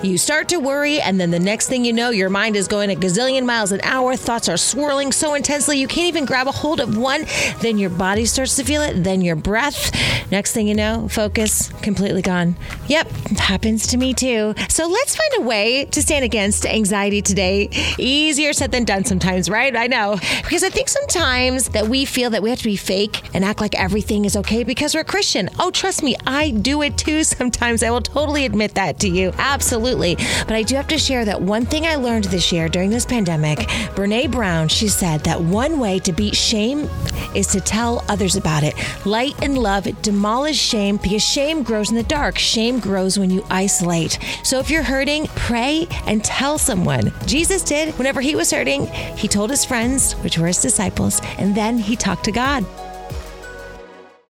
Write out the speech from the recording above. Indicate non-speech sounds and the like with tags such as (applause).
You start to worry, and then the next thing you know, your mind is going a gazillion miles an hour. Thoughts are swirling so intensely you can't even grab a hold of one. Then your body starts to feel it, then your breath. Next thing you know, focus completely gone. Yep, happens to me too. So let's find a way to stand against anxiety today. Easier said than done sometimes, right? I know. Because I think sometimes that we feel that we have to be fake and act like everything is okay because we're Christian. Oh, trust me, I do it too (laughs) sometimes. I will totally admit that to you. Absolutely. But I do have to share that one thing I learned this year during this pandemic, Brene Brown, she said that one way to beat shame is to tell others about it. Light and love demolish shame because shame grows in the dark. Shame grows when you isolate. So if you're hurting, pray and tell someone. Jesus did whenever he was hurting. He told his friends, which were his disciples, and then he talked to God.